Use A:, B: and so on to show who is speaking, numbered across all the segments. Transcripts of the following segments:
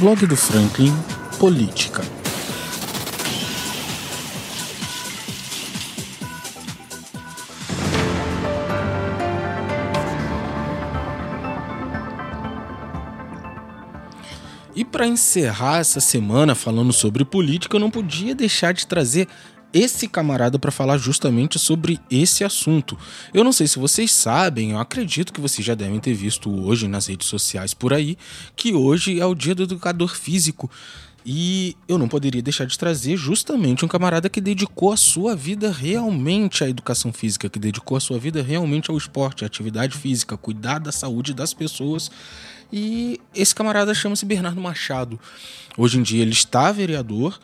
A: Blog do Franklin Política. E para encerrar essa semana falando sobre política, eu não podia deixar de trazer esse camarada para falar justamente sobre esse assunto. Eu não sei se vocês sabem, eu acredito que vocês já devem ter visto hoje nas redes sociais por aí, que hoje é o dia do educador físico. E eu não poderia deixar de trazer justamente um camarada que dedicou a sua vida realmente à educação física, que dedicou a sua vida realmente ao esporte, à atividade física, cuidar da saúde das pessoas. E esse camarada chama-se Bernardo Machado. Hoje em dia ele está vereador,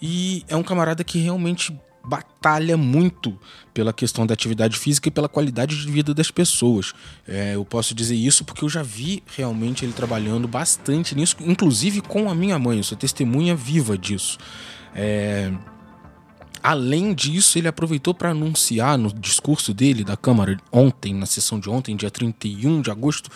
A: e é um camarada que realmente batalha muito pela questão da atividade física e pela qualidade de vida das pessoas. É, eu posso dizer isso porque eu já vi realmente ele trabalhando bastante nisso, inclusive com a minha mãe. Eu sou testemunha viva disso. É, Além disso, ele aproveitou para anunciar no discurso dele da Câmara ontem, na sessão de ontem, dia 31 de agosto,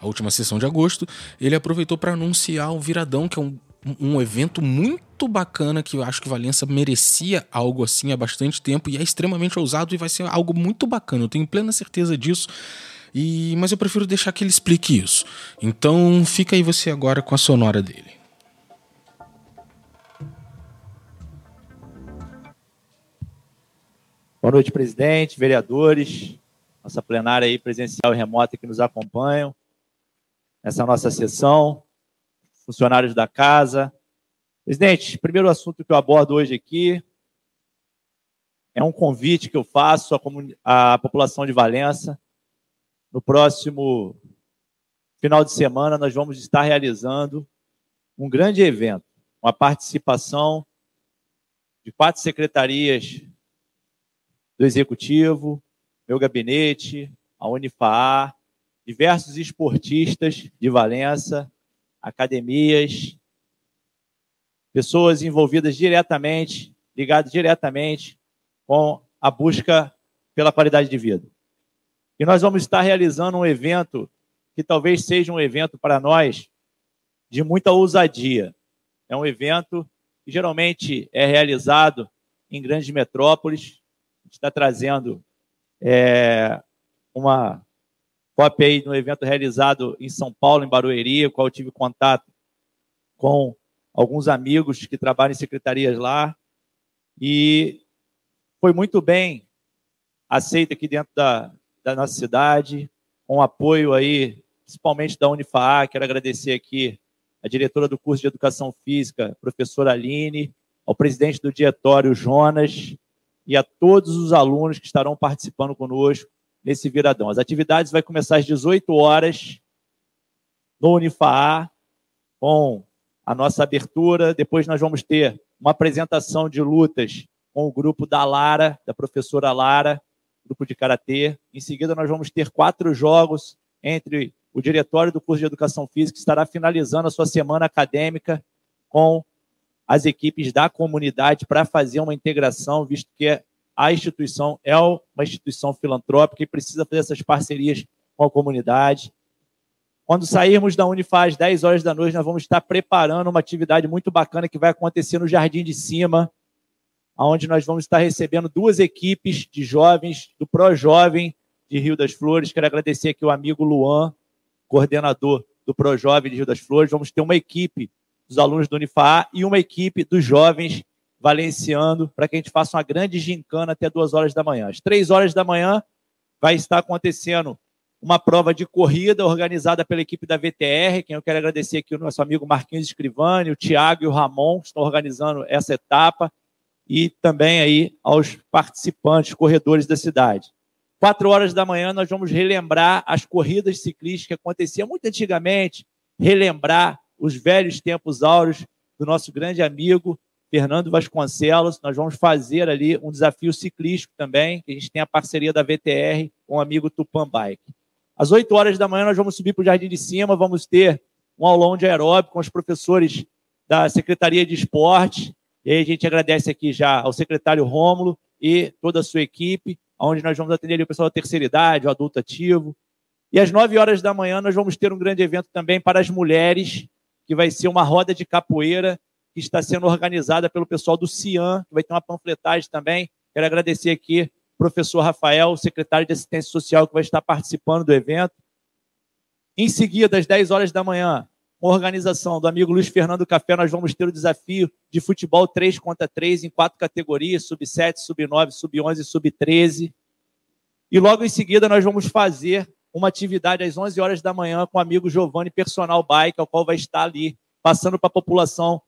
A: a última sessão de agosto, ele aproveitou para anunciar o Viradão, que é um um evento muito bacana que eu acho que Valença merecia algo assim há bastante tempo e é extremamente ousado e vai ser algo muito bacana, eu tenho plena certeza disso. E, mas eu prefiro deixar que ele explique isso. Então fica aí você agora com a sonora dele.
B: Boa noite, presidente, vereadores, nossa plenária aí presencial e remota que nos acompanham nessa nossa sessão funcionários da casa. Presidente, primeiro assunto que eu abordo hoje aqui é um convite que eu faço à, à população de Valença. No próximo final de semana, nós vamos estar realizando um grande evento, uma participação de quatro secretarias do Executivo, meu gabinete, a Unifaa, diversos esportistas de Valença, academias, pessoas envolvidas diretamente, ligadas diretamente com a busca pela qualidade de vida. E nós vamos estar realizando um evento que talvez seja um evento para nós de muita ousadia. É um evento que geralmente é realizado em grandes metrópoles. A gente está trazendo é, uma Copy no evento realizado em São Paulo, em Barueri, qual eu tive contato com alguns amigos que trabalham em secretarias lá. E foi muito bem aceito aqui dentro da, da nossa cidade, com apoio aí, principalmente da Unifaa. Quero agradecer aqui a diretora do curso de Educação Física, professora Aline, ao presidente do diretório, Jonas, e a todos os alunos que estarão participando conosco nesse viradão. As atividades vai começar às 18 horas no Unifaa, com a nossa abertura. Depois nós vamos ter uma apresentação de lutas com o grupo da Lara, da professora Lara, grupo de karatê. Em seguida nós vamos ter quatro jogos entre o diretório do curso de Educação Física que estará finalizando a sua semana acadêmica com as equipes da comunidade para fazer uma integração, visto que é a instituição é uma instituição filantrópica e precisa fazer essas parcerias com a comunidade. Quando sairmos da Unifaz, 10 horas da noite, nós vamos estar preparando uma atividade muito bacana que vai acontecer no Jardim de Cima, onde nós vamos estar recebendo duas equipes de jovens do Pro Jovem de Rio das Flores. Quero agradecer aqui o amigo Luan, coordenador do Pro Jovem de Rio das Flores. Vamos ter uma equipe dos alunos do Unifá e uma equipe dos jovens valenciando para que a gente faça uma grande gincana até duas horas da manhã. Às três horas da manhã vai estar acontecendo uma prova de corrida organizada pela equipe da VTR, quem eu quero agradecer aqui o nosso amigo Marquinhos Escrivani, o Tiago e o Ramon, que estão organizando essa etapa, e também aí aos participantes, corredores da cidade. Quatro horas da manhã nós vamos relembrar as corridas ciclistas que aconteciam muito antigamente, relembrar os velhos tempos áureos do nosso grande amigo Fernando Vasconcelos. Nós vamos fazer ali um desafio ciclístico também, a gente tem a parceria da VTR com o amigo Tupan Bike. Às 8 horas da manhã nós vamos subir para o Jardim de Cima, vamos ter um aulão de aeróbico com os professores da Secretaria de Esporte. E aí a gente agradece aqui já ao secretário Rômulo e toda a sua equipe, onde nós vamos atender o pessoal da terceira idade, o adulto ativo. E às 9 horas da manhã nós vamos ter um grande evento também para as mulheres que vai ser uma roda de capoeira que está sendo organizada pelo pessoal do CIAN, que vai ter uma panfletagem também. Quero agradecer aqui o professor Rafael, secretário de Assistência Social, que vai estar participando do evento. Em seguida, às 10 horas da manhã, com a organização do amigo Luiz Fernando Café, nós vamos ter o desafio de futebol 3 contra 3 em quatro categorias: sub-7, sub-9, sub-11 e sub-13. E logo em seguida, nós vamos fazer uma atividade às 11 horas da manhã com o amigo Giovanni Personal Bike, ao qual vai estar ali passando para a população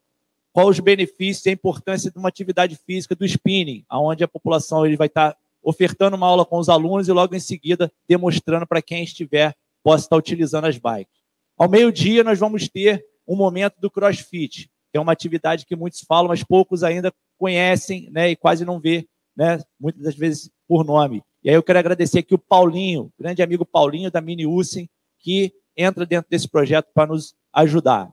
B: os benefícios e a importância de uma atividade física do spinning, aonde a população ele vai estar ofertando uma aula com os alunos e logo em seguida demonstrando para quem estiver possa estar utilizando as bikes. Ao meio-dia, nós vamos ter um momento do crossfit, que é uma atividade que muitos falam, mas poucos ainda conhecem né, e quase não vê, né, muitas das vezes por nome. E aí eu quero agradecer aqui o Paulinho, grande amigo Paulinho da Mini Usen, que entra dentro desse projeto para nos ajudar.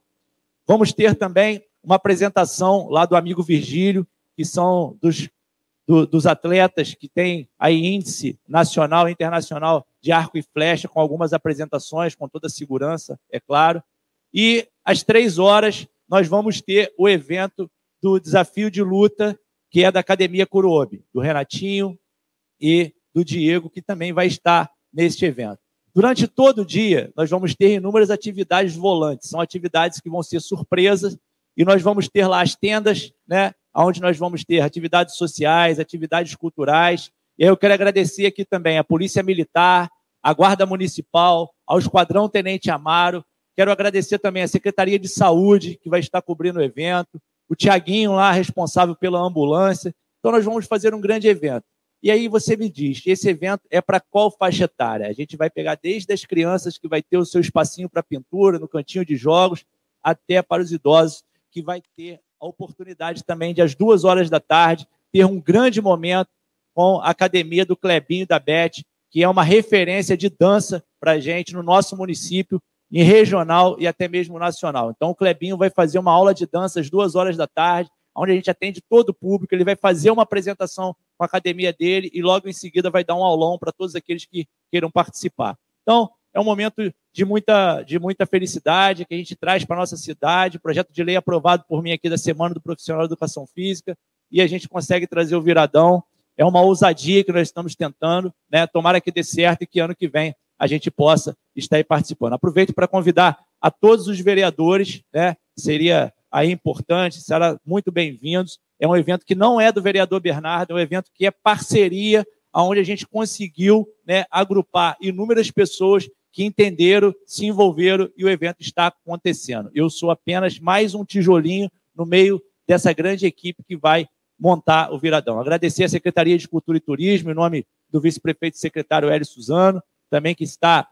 B: Vamos ter também uma apresentação lá do amigo Virgílio, que são dos do, dos atletas que têm aí índice nacional e internacional de arco e flecha, com algumas apresentações, com toda a segurança, é claro. E às três horas nós vamos ter o evento do desafio de luta, que é da Academia Kurobi, do Renatinho e do Diego, que também vai estar neste evento. Durante todo o dia, nós vamos ter inúmeras atividades volantes. São atividades que vão ser surpresas e nós vamos ter lá as tendas, né, onde nós vamos ter atividades sociais, atividades culturais. E eu quero agradecer aqui também a Polícia Militar, a Guarda Municipal, ao Esquadrão Tenente Amaro. Quero agradecer também a Secretaria de Saúde, que vai estar cobrindo o evento, o Tiaguinho lá, responsável pela ambulância. Então, nós vamos fazer um grande evento. E aí você me diz, esse evento é para qual faixa etária? A gente vai pegar desde as crianças, que vai ter o seu espacinho para pintura, no cantinho de jogos, até para os idosos, que vai ter a oportunidade também de, às duas horas da tarde, ter um grande momento com a academia do Clebinho da Beth, que é uma referência de dança para a gente no nosso município, em regional e até mesmo nacional. Então, o Clebinho vai fazer uma aula de dança às duas horas da tarde, onde a gente atende todo o público. Ele vai fazer uma apresentação com a academia dele e logo em seguida vai dar um aulão para todos aqueles que queiram participar. Então, é um momento de muita, de muita felicidade que a gente traz para a nossa cidade, projeto de lei aprovado por mim aqui da Semana do Profissional de Educação Física, e a gente consegue trazer o viradão. É uma ousadia que nós estamos tentando, né? Tomara que dê certo e que ano que vem a gente possa estar aí participando. Aproveito para convidar a todos os vereadores, né? Seria aí importante, será muito bem-vindos. É um evento que não é do vereador Bernardo, é um evento que é parceria, onde a gente conseguiu né, agrupar inúmeras pessoas que entenderam, se envolveram e o evento está acontecendo. Eu sou apenas mais um tijolinho no meio dessa grande equipe que vai montar o Viradão. Agradecer à Secretaria de Cultura e Turismo, em nome do vice-prefeito e secretário Hélio Suzano, também que está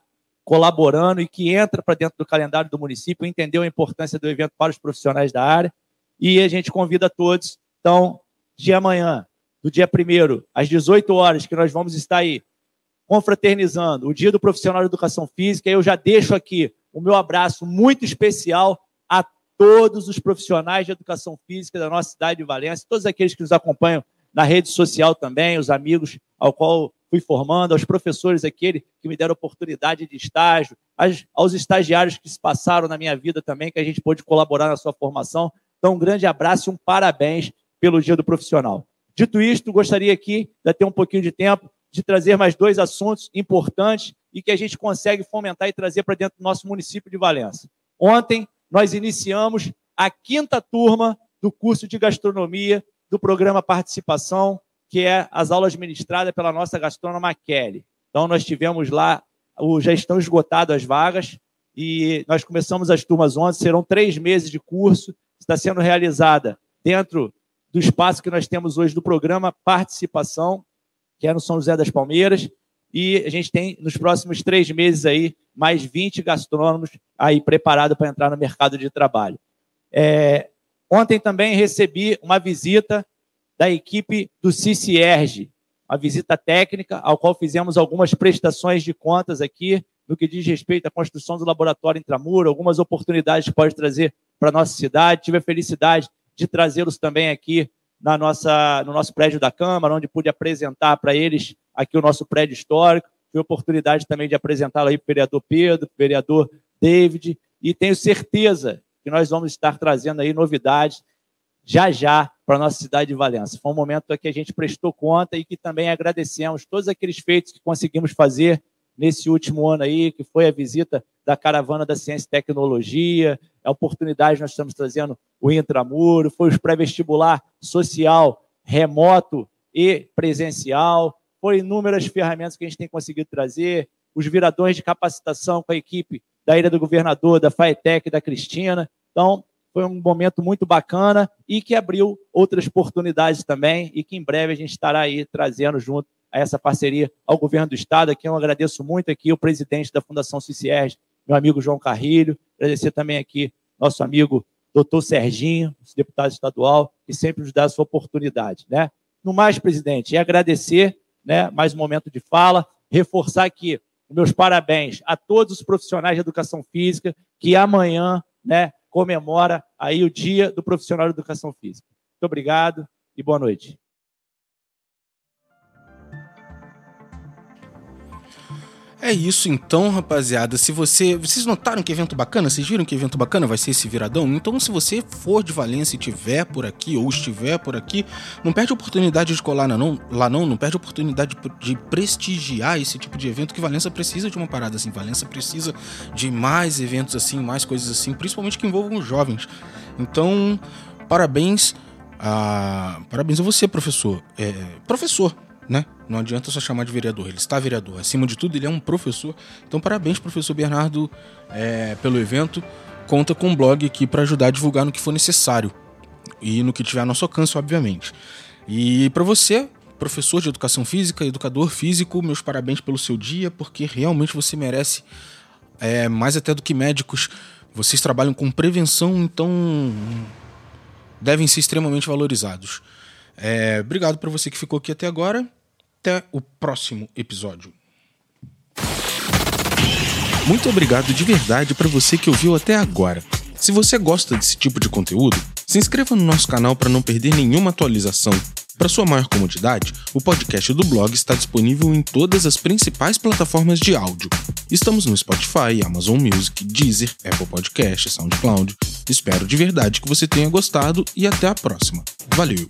B: colaborando e que entra para dentro do calendário do município, entendeu a importância do evento para os profissionais da área. E a gente convida todos, então, de amanhã, do dia 1 às 18 horas, que nós vamos estar aí confraternizando o Dia do Profissional de Educação Física. Eu já deixo aqui o meu abraço muito especial a todos os profissionais de educação física da nossa cidade de Valência, todos aqueles que nos acompanham na rede social também, os amigos ao qual fui formando, aos professores aquele que me deram oportunidade de estágio, aos estagiários que se passaram na minha vida também, que a gente pôde colaborar na sua formação. Então, um grande abraço e um parabéns pelo Dia do Profissional. Dito isto, gostaria aqui de ter um pouquinho de tempo de trazer mais dois assuntos importantes e que a gente consegue fomentar e trazer para dentro do nosso município de Valença. Ontem, nós iniciamos a quinta turma do curso de gastronomia do programa Participação, que é as aulas ministradas pela nossa gastrônoma Kelly. Então, nós tivemos lá, já estão esgotadas as vagas, e nós começamos as turmas ontem, serão três meses de curso, está sendo realizada dentro do espaço que nós temos hoje do programa Participação, que é no São José das Palmeiras. E a gente tem, nos próximos três meses aí, mais 20 gastrônomos aí preparados para entrar no mercado de trabalho. É, ontem também recebi uma visita da equipe do CICIERG, uma visita técnica, ao qual fizemos algumas prestações de contas aqui, no que diz respeito à construção do laboratório Intramuro, algumas oportunidades que pode trazer para a nossa cidade. Tive a felicidade de trazê-los também aqui na nossa, no nosso prédio da Câmara, onde pude apresentar para eles aqui o nosso prédio histórico. Tive oportunidade também de apresentá-lo aí para o vereador Pedro, para o vereador David, e tenho certeza que nós vamos estar trazendo aí novidades já já para a nossa cidade de Valença. Foi um momento que a gente prestou conta e que também agradecemos todos aqueles feitos que conseguimos fazer nesse último ano aí, que foi a visita da caravana da ciência e tecnologia, a oportunidade nós estamos trazendo o intramuro, foi o pré-vestibular social, remoto e presencial, foi inúmeras ferramentas que a gente tem conseguido trazer, os viradões de capacitação com a equipe da Ilha do Governador, da FAETEC, da Cristina. Então, foi um momento muito bacana e que abriu outras oportunidades também e que em breve a gente estará aí trazendo junto a essa parceria ao governo do estado. Aqui eu agradeço muito aqui o presidente da Fundação Cicierge, meu amigo João Carrilho, agradecer também aqui nosso amigo doutor Serginho, deputado estadual, que sempre nos dá essa oportunidade. Né? No mais, presidente, é agradecer né, mais um momento de fala, reforçar aqui meus parabéns a todos os profissionais de educação física que amanhã né, comemora aí o Dia do Profissional de Educação Física. Muito obrigado e boa noite.
A: É isso então, rapaziada. Se você. Vocês notaram que evento bacana? Vocês viram que evento bacana vai ser esse viradão? Então, se você for de Valência e estiver por aqui, ou estiver por aqui, não perde a oportunidade de colar lá não, lá não, não perde a oportunidade de prestigiar esse tipo de evento que Valença precisa de uma parada assim. Valença precisa de mais eventos assim, mais coisas assim, principalmente que envolvam os jovens. Então, parabéns. A... Parabéns a você, professor. É... Professor, né? Não adianta só chamar de vereador, ele está vereador. Acima de tudo, ele é um professor. Então, parabéns, professor Bernardo, é, pelo evento. Conta com um blog aqui para ajudar a divulgar no que for necessário e no que tiver a nosso alcance, obviamente. E para você, professor de educação física, educador físico, meus parabéns pelo seu dia, porque realmente você merece é, mais até do que médicos. Vocês trabalham com prevenção, então devem ser extremamente valorizados. É, obrigado para você que ficou aqui até agora. Até o próximo episódio. Muito obrigado de verdade para você que ouviu até agora. Se você gosta desse tipo de conteúdo, se inscreva no nosso canal para não perder nenhuma atualização. Para sua maior comodidade, o podcast do blog está disponível em todas as principais plataformas de áudio. Estamos no Spotify, Amazon Music, Deezer, Apple Podcast, SoundCloud. Espero de verdade que você tenha gostado e até a próxima. Valeu!